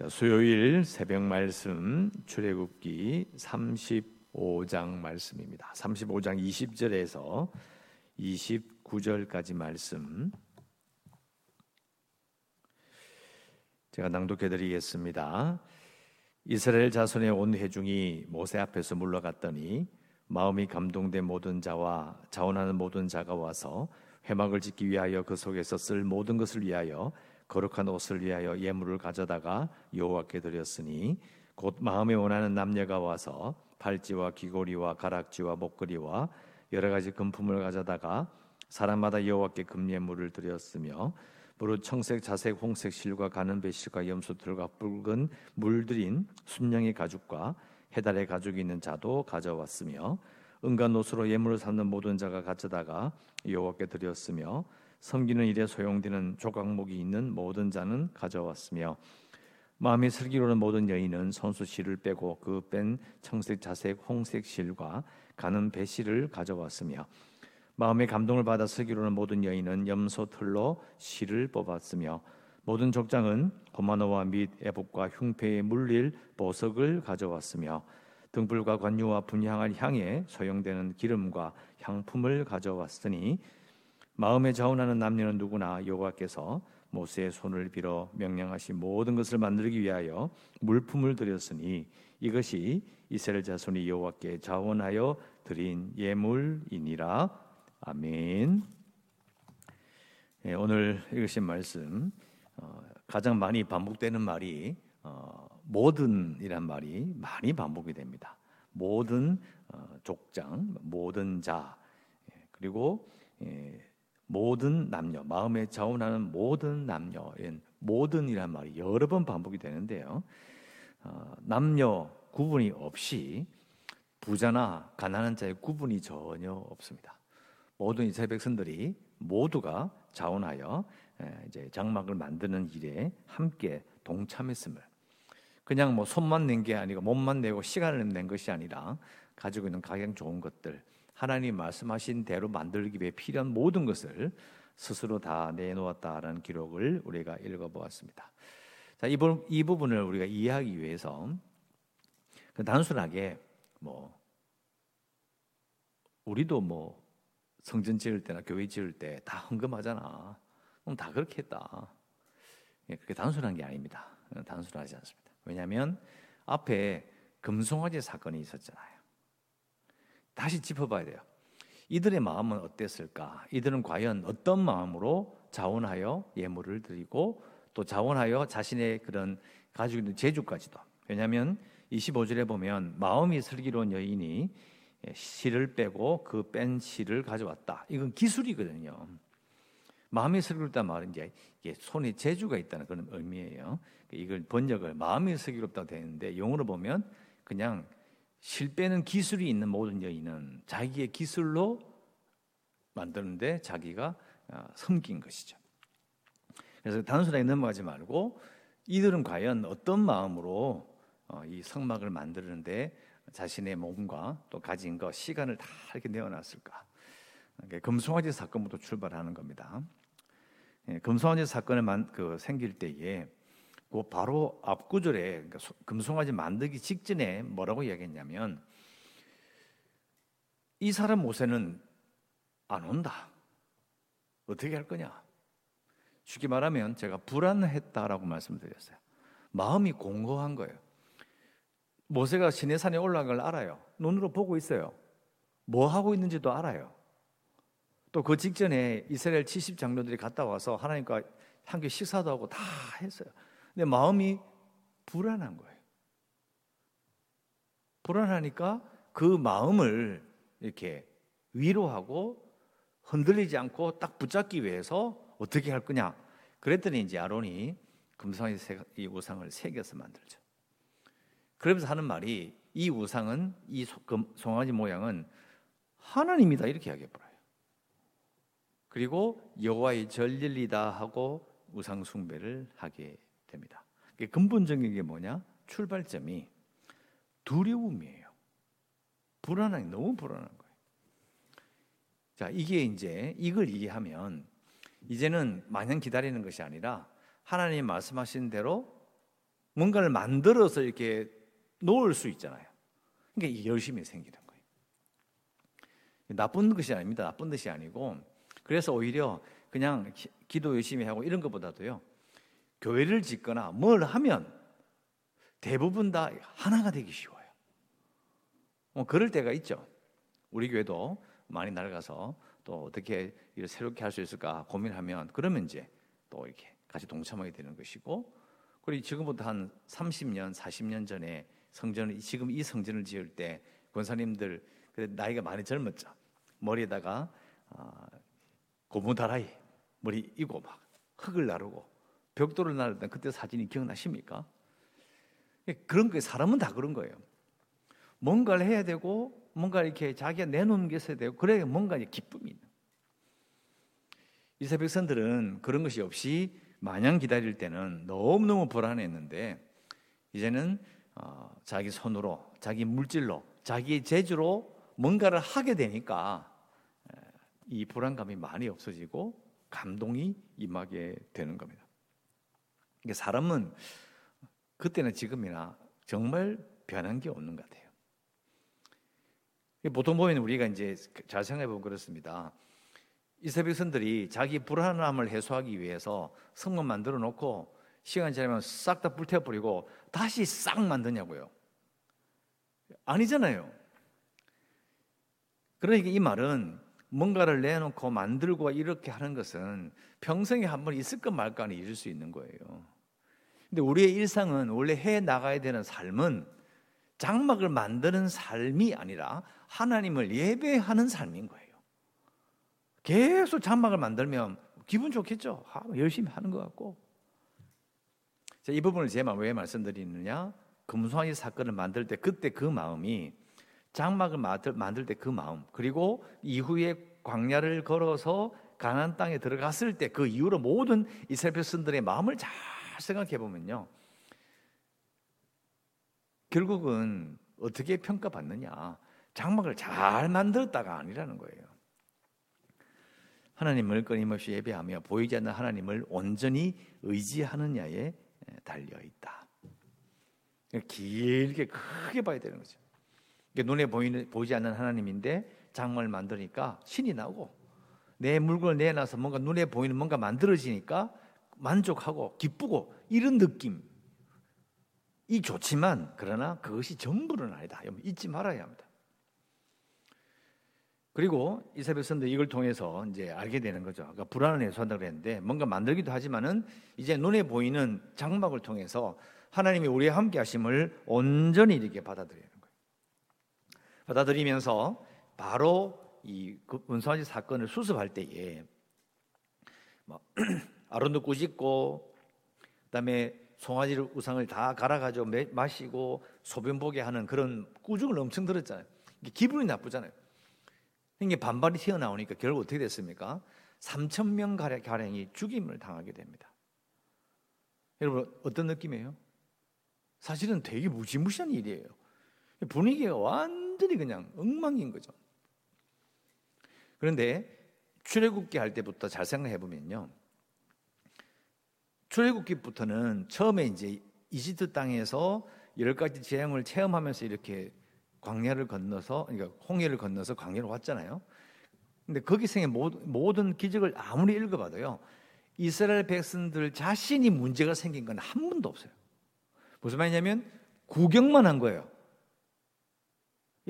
자, 수요일 새벽 말씀 출애굽기 35장 말씀입니다. 35장 20절에서 29절까지 말씀 제가 낭독해 드리겠습니다. 이스라엘 자손의 온 회중이 모세 앞에서 물러갔더니 마음이 감동된 모든 자와 자원하는 모든 자가 와서 회막을 짓기 위하여 그 속에서 쓸 모든 것을 위하여 거룩한 옷을 위하여 예물을 가져다가 여호와께 드렸으니 곧 마음에 원하는 남녀가 와서 팔찌와 귀고리와 가락지와 목걸이와 여러 가지 금품을 가져다가 사람마다 여호와께 금예물을 드렸으며 무릇 청색, 자색, 홍색 실과 가는 배실과 염소털과 붉은 물들인 순양의 가죽과 해달의 가죽이 있는 자도 가져왔으며 은간 옷으로 예물을 삼는 모든 자가 가져다가 여호와께 드렸으며 섬기는 일에 소용되는 조각목이 있는 모든 자는 가져왔으며 마음이 슬기로는 모든 여인은 선수 실을 빼고 그 뺀 청색, 자색, 홍색 실과 가는 배실을 가져왔으며 마음의 감동을 받아 슬기로는 모든 여인은 염소 털로 실을 뽑았으며 모든 족장은 고마노와 및 애복과 흉패에 물릴 보석을 가져왔으며 등불과 관유와 분향할 향에 소용되는 기름과 향품을 가져왔으니 마음에 자원하는 남녀는 누구나 여호와께서 모세의 손을 빌어 명령하신 모든 것을 만들기 위하여 물품을 드렸으니 이것이 이스라엘 자손이 여호와께 자원하여 드린 예물이니라 아멘. 예, 오늘 읽으신 말씀 어, 가장 많이 반복되는 말이 어, 모든이란 말이 많이 반복이 됩니다. 모든 어, 족장, 모든 자 예, 그리고 예, 모든 남녀, 마음에 자원하는 모든 남녀인 모든이란 말이 여러 번 반복이 되는데요. 어, 남녀 구분이 없이 부자나 가난한 자의 구분이 전혀 없습니다. 모든 이스라엘 백성들이 모두가 자원하여 이제 장막을 만드는 일에 함께 동참했음을 그냥 뭐 손만 낸 게 아니고 몸만 내고 시간을 낸 것이 아니라 가지고 있는 가장 좋은 것들 하나님 말씀하신 대로 만들기 위해 필요한 모든 것을 스스로 다 내놓았다라는 기록을 우리가 읽어보았습니다. 자, 이, 부, 이 부분을 우리가 이해하기 위해서 그 단순하게 뭐 우리도 뭐 성전 지을 때나 교회 지을 때 다 헌금하잖아. 그럼 다 그렇게 했다. 예, 그게 단순한 게 아닙니다. 단순하지 않습니다. 왜냐하면 앞에 금송아지 사건이 있었잖아요. 다시 짚어봐야 돼요. 이들의 마음은 어땠을까? 이들은 과연 어떤 마음으로 자원하여 예물을 드리고 또 자원하여 자신의 그런 가지고 있는 재주까지도. 왜냐하면 25절에 보면 마음이 슬기로운 여인이 실을 빼고 그 뺀 실을 가져왔다. 이건 기술이거든요. 마음이 슬기롭다 말은 이제 손에 재주가 있다는 그런 의미예요. 이걸 번역을 마음이 슬기롭다 되는데 용어로 보면 그냥 실 빼는 기술이 있는 모든 여인은 자기의 기술로 만드는데 자기가 어, 섬긴 것이죠. 그래서 단순하게 넘어가지 말고 이들은 과연 어떤 마음으로 어, 이 성막을 만드는데 자신의 몸과 또 가진 것, 시간을 다 이렇게 내어놨을까? 금송아지 사건부터 출발하는 겁니다. 예, 금송아지 사건을 그 생길 때에 그 바로 앞 구절에 그러니까 금송아지 만들기 직전에 뭐라고 이야기했냐면 이 사람 모세는 안 온다. 어떻게 할 거냐? 쉽게 말하면 제가 불안했다라고 말씀드렸어요. 마음이 공고한 거예요. 모세가 시내산에 올라간 걸 알아요. 눈으로 보고 있어요. 뭐 하고 있는지도 알아요. 또 그 직전에 이스라엘 70 장로들이 갔다 와서 하나님과 함께 식사도 하고 다 했어요. 근데 마음이 불안한 거예요. 불안하니까 그 마음을 이렇게 위로하고 흔들리지 않고 딱 붙잡기 위해서 어떻게 할 거냐. 그랬더니 이제 아론이 금성의 이 우상을 새겨서 만들죠. 그러면서 하는 말이 이 우상은 이 송아지 모양은 하나님이다 이렇게 이야기해 버려요. 그리고 여호와의 전일이다 하고 우상 숭배를 하게 됩니다. 근본적인 게 뭐냐? 출발점이 두려움이에요. 불안한 너무 불안한 거예요. 자, 이게 이제 이걸 이해하면 이제는 마냥 기다리는 것이 아니라 하나님 말씀하신 대로 뭔가를 만들어서 이렇게 놓을 수 있잖아요. 그러니까 열심히 생기는 거예요. 나쁜 것이 아닙니다. 나쁜 뜻이 아니고 그래서 오히려 그냥 기 도 열심히 하고 이런 것보다도요. 교회를 짓거나 뭘 하면 대부분 다 하나가 되기 쉬워요. 뭐 그럴 때가 있죠. 우리 교회도 많이 낡아서 또 어떻게 이를 새롭게 할 수 있을까 고민하면 그러면 이제 또 이렇게 같이 동참하게 되는 것이고 그리고 지금부터 한 30년, 40년 전에 성전을 지금 이 성전을 지을 때 권사님들 나이가 많이 젊었죠. 머리에다가 어, 고무다라이 머리 이고 막 흙을 나르고 벽돌을 나르던 그때 사진이 기억나십니까? 그런 게 사람은 다 그런 거예요. 뭔가를 해야 되고 뭔가 이렇게 자기가 내놓는 게 있어야 되고 그래야 뭔가 기쁨이 있는. 이세 백성들은 그런 것이 없이 마냥 기다릴 때는 너무너무 불안했는데 이제는 어, 자기 손으로 자기 물질로 자기의 재주로 뭔가를 하게 되니까 이 불안감이 많이 없어지고 감동이 임하게 되는 겁니다. 이게 사람은 그때나 지금이나 정말 변한 게 없는 것 같아요. 보통 보면 우리가 이제 잘 생각해 보면 그렇습니다. 이스라엘 선들이 자기 불안함을 해소하기 위해서 성문 만들어 놓고 시간 지나면 싹 다 불태워 버리고 다시 싹 만드냐고요. 아니잖아요. 그러니까 이 말은 뭔가를 내놓고 만들고 이렇게 하는 것은 평생에 한 번 있을 것 말까 는 잊을 수 있는 거예요. 근데 우리의 일상은 원래 해 나가야 되는 삶은 장막을 만드는 삶이 아니라 하나님을 예배하는 삶인 거예요. 계속 장막을 만들면 기분 좋겠죠. 열심히 하는 것 같고. 자, 이 부분을 제가 왜 말씀드리느냐? 금송아지 사건을 만들 때 그때 그 마음이 장막을 만들 때 그 마음 그리고 이후에 광야를 걸어서 가나안 땅에 들어갔을 때 그 이후로 모든 이스라엘 백성들의 마음을 잘 생각해 보면요. 결국은 어떻게 평가받느냐? 장막을 잘 만들었다가 아니라는 거예요. 하나님을 끊임없이 예배하며 보이지 않는 하나님을 온전히 의지하느냐에 달려 있다. 길게 크게 봐야 되는 거죠. 눈에 보이는 보이지 않는 하나님인데 장막을 만드니까 신이 나고 내 물건을 내놔서 뭔가 눈에 보이는 뭔가 만들어지니까 만족하고 기쁘고 이런 느낌 이 좋지만 그러나 그것이 전부는 아니다. 잊지 말아야 합니다. 그리고 이사벨 선도 이걸 통해서 이제 알게 되는 거죠. 그러니까 불안을 해소한다 그랬는데 뭔가 만들기도 하지만은 이제 눈에 보이는 장막을 통해서 하나님이 우리와 함께 하심을 온전히 이렇게 받아들이는 거예요. 받아들이면서 바로 이 은사지 사건을 수습할 때에 뭐 아론도 꾸짖고 그다음에 송아지 우상을 다 갈아가지고 마시고 소변 보게 하는 그런 꾸중을 엄청 들었잖아요. 기분이 나쁘잖아요. 이게 반발이 튀어나오니까 결국 어떻게 됐습니까? 3천 명 가량이 죽임을 당하게 됩니다. 여러분 어떤 느낌이에요? 사실은 되게 무지무시한 일이에요. 분위기가 완 전히 그냥 엉망인 거죠. 그런데 출애굽기 할 때부터 잘 생각해 보면요. 출애굽기부터는 처음에 이제 이집트 땅에서 여러 가지 재앙을 체험하면서 이렇게 광야를 건너서 그러니까 홍해를 건너서 광야로 왔잖아요. 근데 거기서의 모든 기적을 아무리 읽어봐도요. 이스라엘 백성들 자신이 문제가 생긴 건 한 번도 없어요. 무슨 말이냐면 구경만 한 거예요.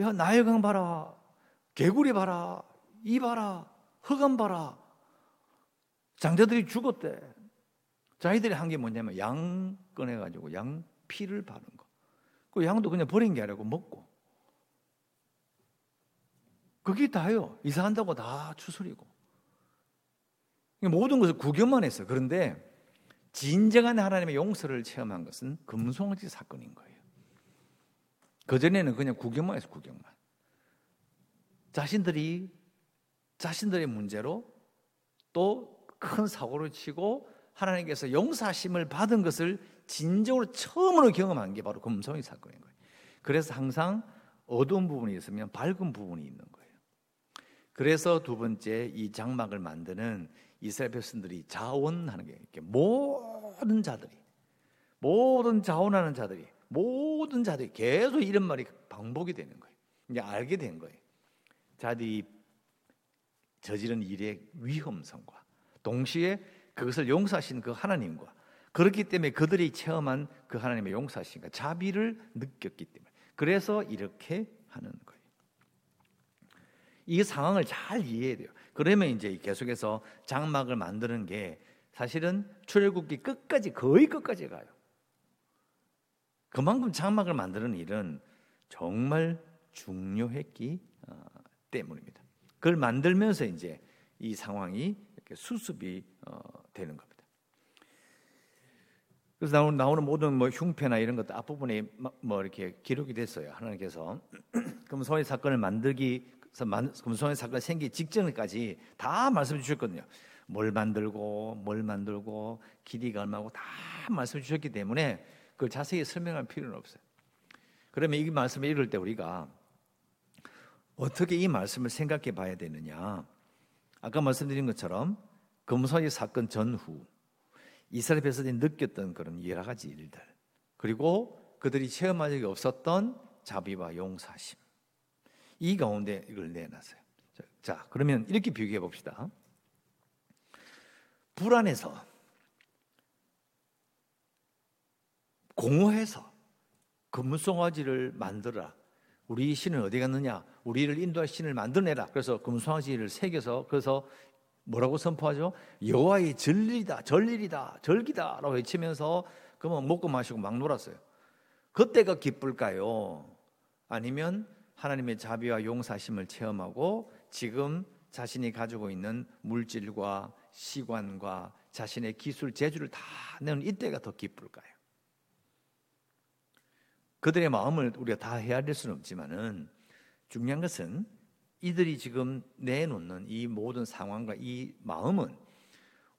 야 나일강 봐라, 개구리 봐라, 이 봐라, 흑암 봐라. 장자들이 죽었대. 자기들이 한 게 뭐냐면 양 꺼내가지고 양 피를 바른 거. 그 양도 그냥 버린 게 아니고 먹고. 그게 다요. 이사한다고 다 추스리고. 모든 것을 구경만 했어요. 그런데 진정한 하나님의 용서를 체험한 것은 금송아지 사건인 거예요. 그전에는 그냥 구경만 했어, 구경만. 자신들이, 자신들의 문제로 또 큰 사고를 치고 하나님께서 용사심을 받은 것을 진정으로 처음으로 경험한 게 바로 금송이 사건인 거예요. 그래서 항상 어두운 부분이 있으면 밝은 부분이 있는 거예요. 그래서 두 번째 이 장막을 만드는 이스라엘 백성들이 자원하는 게 모든 자들이 모든 자원하는 자들이 모든 자들이 계속 이런 말이 반복이 되는 거예요. 이제 알게 된 거예요. 자들이 저지른 일의 위험성과 동시에 그것을 용서하신 그 하나님과 그렇기 때문에 그들이 체험한 그 하나님의 용서하신과 자비를 느꼈기 때문에 그래서 이렇게 하는 거예요. 이 상황을 잘 이해해야 돼요. 그러면 이제 계속해서 장막을 만드는 게 사실은 출애굽기 끝까지 거의 끝까지 가요. 그만큼 장막을 만드는 일은 정말 중요했기 어, 때문입니다. 그걸 만들면서 이제 이 상황이 이렇게 수습이 어, 되는 겁니다. 그래서 나오는, 나오는 모든 뭐 흉패나 이런 것도 앞부분에 뭐 이렇게 기록이 됐어요. 하나님께서 금송의 사건을 만들기 금송의 사건 생기 직전까지 다 말씀해 주셨거든요. 뭘 만들고 뭘 만들고 길이가 얼마고 다 말씀해 주셨기 때문에 그걸 자세히 설명할 필요는 없어요. 그러면 이 말씀을 읽을 때 우리가 어떻게 이 말씀을 생각해 봐야 되느냐? 아까 말씀드린 것처럼 금소의 사건 전후 이스라엘 백성들이 느꼈던 그런 여러 가지 일들 그리고 그들이 체험한 적이 없었던 자비와 용사심 이 가운데 이걸 내놨어요. 자, 그러면 이렇게 비교해 봅시다. 불안해서 공허해서 금송아지를 만들어라. 우리 신은 어디 갔느냐? 우리를 인도할 신을 만들어내라. 그래서 금송아지를 새겨서 그래서 뭐라고 선포하죠? 여호와의 전리다, 전리다, 절기다라고 외치면서 그러면 먹고 마시고 막 놀았어요. 그때가 기쁠까요? 아니면 하나님의 자비와 용사심을 체험하고 지금 자신이 가지고 있는 물질과 시관과 자신의 기술 재주를 다 내는 이때가 더 기쁠까요? 그들의 마음을 우리가 다 헤아릴 수는 없지만은 중요한 것은 이들이 지금 내놓는 이 모든 상황과 이 마음은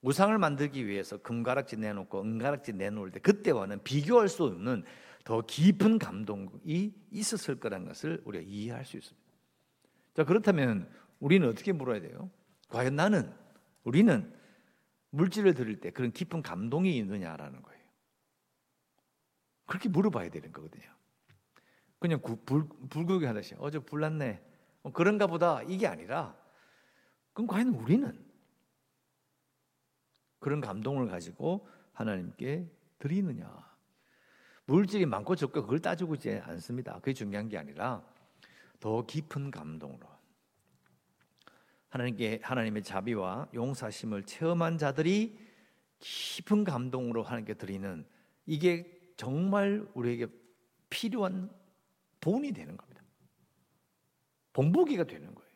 우상을 만들기 위해서 금가락지 내놓고 은가락지 내놓을 때 그때와는 비교할 수 없는 더 깊은 감동이 있었을 거라는 것을 우리가 이해할 수 있습니다. 자, 그렇다면 우리는 어떻게 물어야 돼요? 과연 나는, 우리는 물질을 드릴 때 그런 깊은 감동이 있느냐라는 거예요. 그렇게 물어봐야 되는 거거든요. 그냥 구, 불, 불구하게 하듯이 어제 불났네. 어, 그런가 보다 이게 아니라 그럼 과연 우리는 그런 감동을 가지고 하나님께 드리느냐? 물질이 많고 적고 그걸 따지고 있지 않습니다. 그게 중요한 게 아니라 더 깊은 감동으로 하나님께 하나님의 자비와 용사심을 체험한 자들이 깊은 감동으로 하나님께 드리는 이게 정말 우리에게 필요한 본이 되는 겁니다. 본보기가 되는 거예요.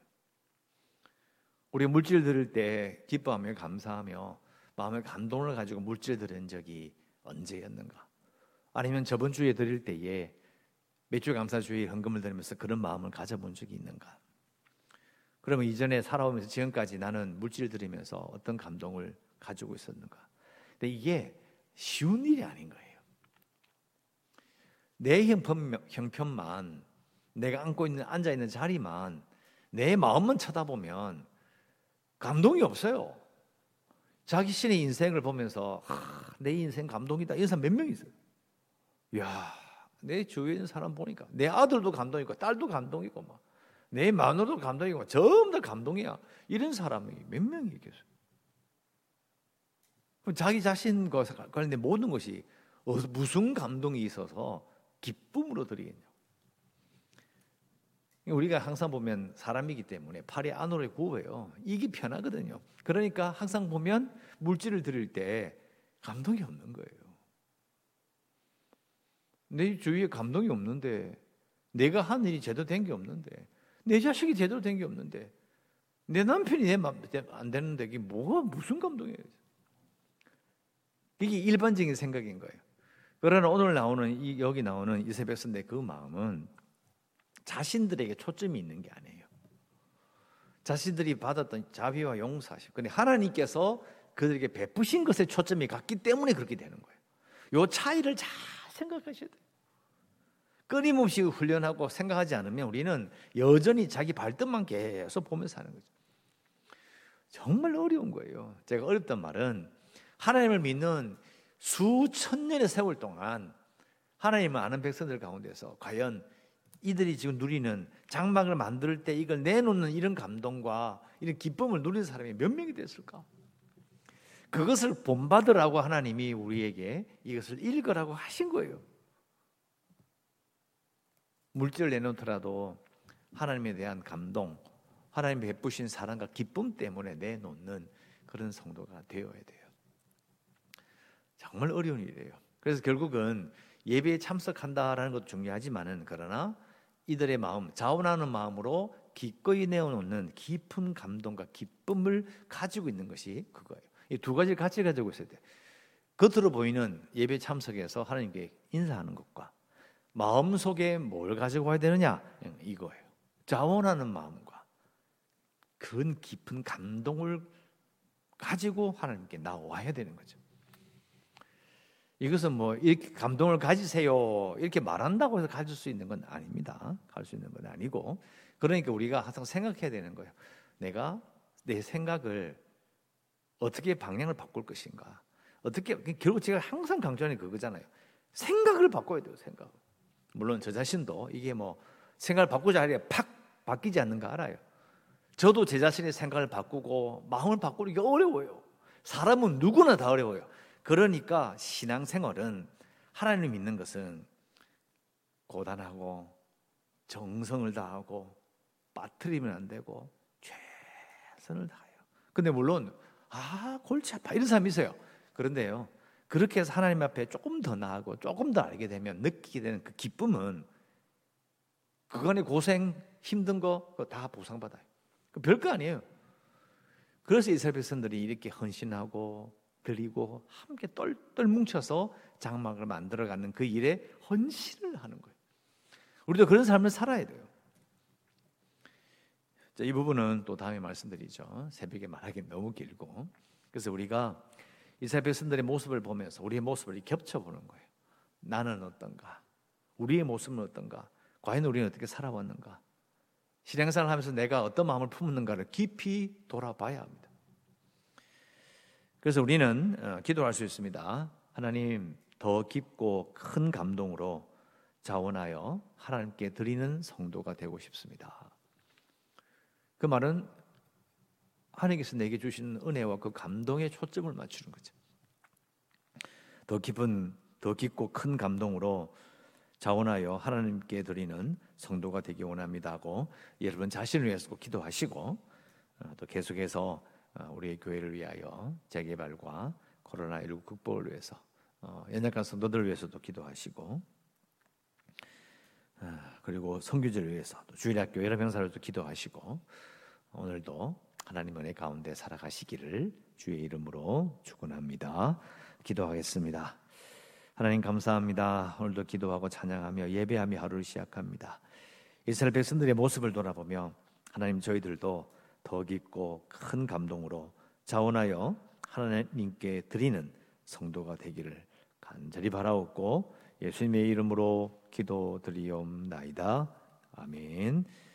우리 물질 들을 때 기뻐하며 감사하며 마음의 감동을 가지고 물질 드린 적이 언제였는가? 아니면 저번 주에 드릴 때에 매주 감사주의 헌금을 드리면서 그런 마음을 가져본 적이 있는가? 그러면 이전에 살아오면서 지금까지 나는 물질 드리면서 어떤 감동을 가지고 있었는가? 근데 이게 쉬운 일이 아닌 거예요. 내 형편, 형편만 내가 앉고 있는 앉아 있는 자리만 내 마음만 쳐다보면 감동이 없어요. 자기 신의 인생을 보면서 하, 내 인생 감동이다. 이런 사람 몇 명 있어요. 야, 내 주위에 있는 사람 보니까 내 아들도 감동이고 딸도 감동이고 막 내 마누라도 감동이고 전부 다 감동이야. 이런 사람이 몇 명이 있겠어요? 자기 자신과 관련된 모든 것이 무슨 감동이 있어서 기쁨으로 드리겠냐? 우리가 항상 보면 사람이기 때문에 팔이 안으로 구워요. 이게 편하거든요. 그러니까 항상 보면 물질을 드릴 때 감동이 없는 거예요. 내 주위에 감동이 없는데 내가 한 일이 제대로 된 게 없는데 내 자식이 제대로 된 게 없는데 내 남편이 내맘안 되는데 이게 뭐가 무슨 감동이에요? 이게 일반적인 생각인 거예요. 그러나 오늘 나오는 이 여기 나오는 이세 백성의 그 마음은 자신들에게 초점이 있는 게 아니에요. 자신들이 받았던 자비와 용서하심. 근데 하나님께서 그들에게 베푸신 것에 초점이 갔기 때문에 그렇게 되는 거예요. 요 차이를 잘 생각하셔야 돼요. 끊임없이 훈련하고 생각하지 않으면 우리는 여전히 자기 발등만 계속 보면서 사는 거죠. 정말 어려운 거예요. 제가 어렵단 말은 하나님을 믿는 수천 년의 세월 동안 하나님을 아는 백성들 가운데서 과연 이들이 지금 누리는 장막을 만들 때 이걸 내놓는 이런 감동과 이런 기쁨을 누리는 사람이 몇 명이 됐을까? 그것을 본받으라고 하나님이 우리에게 이것을 읽으라고 하신 거예요. 물질을 내놓더라도 하나님에 대한 감동, 하나님 베푸신 사랑과 기쁨 때문에 내놓는 그런 성도가 되어야 돼요. 정말 어려운 일이에요. 그래서 결국은 예배에 참석한다라는 것도 중요하지만은 그러나 이들의 마음, 자원하는 마음으로 기꺼이 내어놓는 깊은 감동과 기쁨을 가지고 있는 것이 그거예요. 이 두 가지를 같이 가지고 있어야 돼. 겉으로 보이는 예배 참석에서 하나님께 인사하는 것과 마음 속에 뭘 가지고 와야 되느냐 이거예요. 자원하는 마음과 큰 깊은 감동을 가지고 하나님께 나와야 되는 거죠. 이것은 뭐 이렇게 감동을 가지세요 이렇게 말한다고 해서 가질 수 있는 건 아닙니다. 갈수 있는 건 아니고 그러니까 우리가 항상 생각해야 되는 거예요. 내가 내 생각을 어떻게 방향을 바꿀 것인가? 어떻게 결국 제가 항상 강조하는 그거잖아요. 생각을 바꿔야 돼요. 생각. 물론 저 자신도 이게 뭐 생각을 바꾸자 하려 팍 바뀌지 않는가 알아요. 저도 제 자신의 생각을 바꾸고 마음을 바꾸기 어려워요. 사람은 누구나 다 어려워요. 그러니까 신앙생활은 하나님을 믿는 것은 고단하고 정성을 다하고 빠뜨리면 안 되고 최선을 다해요. 근데 물론 아 골치 아파 이런 사람이 있어요. 그런데요 그렇게 해서 하나님 앞에 조금 더 나아가고 조금 더 알게 되면 느끼게 되는 그 기쁨은 그간의 고생 힘든 거 다 보상받아요. 그 별거 아니에요. 그래서 이스라엘 백성들이 이렇게 헌신하고 드리고 함께 똘똘 뭉쳐서 장막을 만들어가는 그 일에 헌신을 하는 거예요. 우리도 그런 삶을 살아야 돼요. 자, 이 부분은 또 다음에 말씀드리죠. 새벽에 말하기 너무 길고. 그래서 우리가 이스라엘 백성들의 모습을 보면서 우리의 모습을 겹쳐 보는 거예요. 나는 어떤가? 우리의 모습은 어떤가? 과연 우리는 어떻게 살아왔는가? 실행생활 하면서 내가 어떤 마음을 품는가를 깊이 돌아봐야 합니다. 그래서 우리는 어, 기도할 수 있습니다. 하나님 더 깊고 큰 감동으로 자원하여 하나님께 드리는 성도가 되고 싶습니다. 그 말은 하나님께서 내게 주신 은혜와 그 감동에 초점을 맞추는 거죠. 더 깊은 더 깊고 큰 감동으로 자원하여 하나님께 드리는 성도가 되기 원합니다 하고 여러분 자신을 위해서 꼭 기도하시고 어, 또 계속해서 어, 우리의 교회를 위하여 재개발과 코로나19 극복을 위해서 어, 연약한 성도들을 위해서도 기도하시고 그리고 성교제를 위해서 또 주일학교 여러 병사를도 기도하시고 오늘도 하나님 은혜 가운데 살아가시기를 주의 이름으로 축원합니다. 기도하겠습니다. 하나님 감사합니다. 오늘도 기도하고 찬양하며 예배하며 하루를 시작합니다. 이스라엘 백성들의 모습을 돌아보며 하나님 저희들도 더 깊고 큰 감동으로 자원하여 하나님께 드리는 성도가 되기를 간절히 바라옵고 예수님의 이름으로 기도드리옵나이다. 아멘.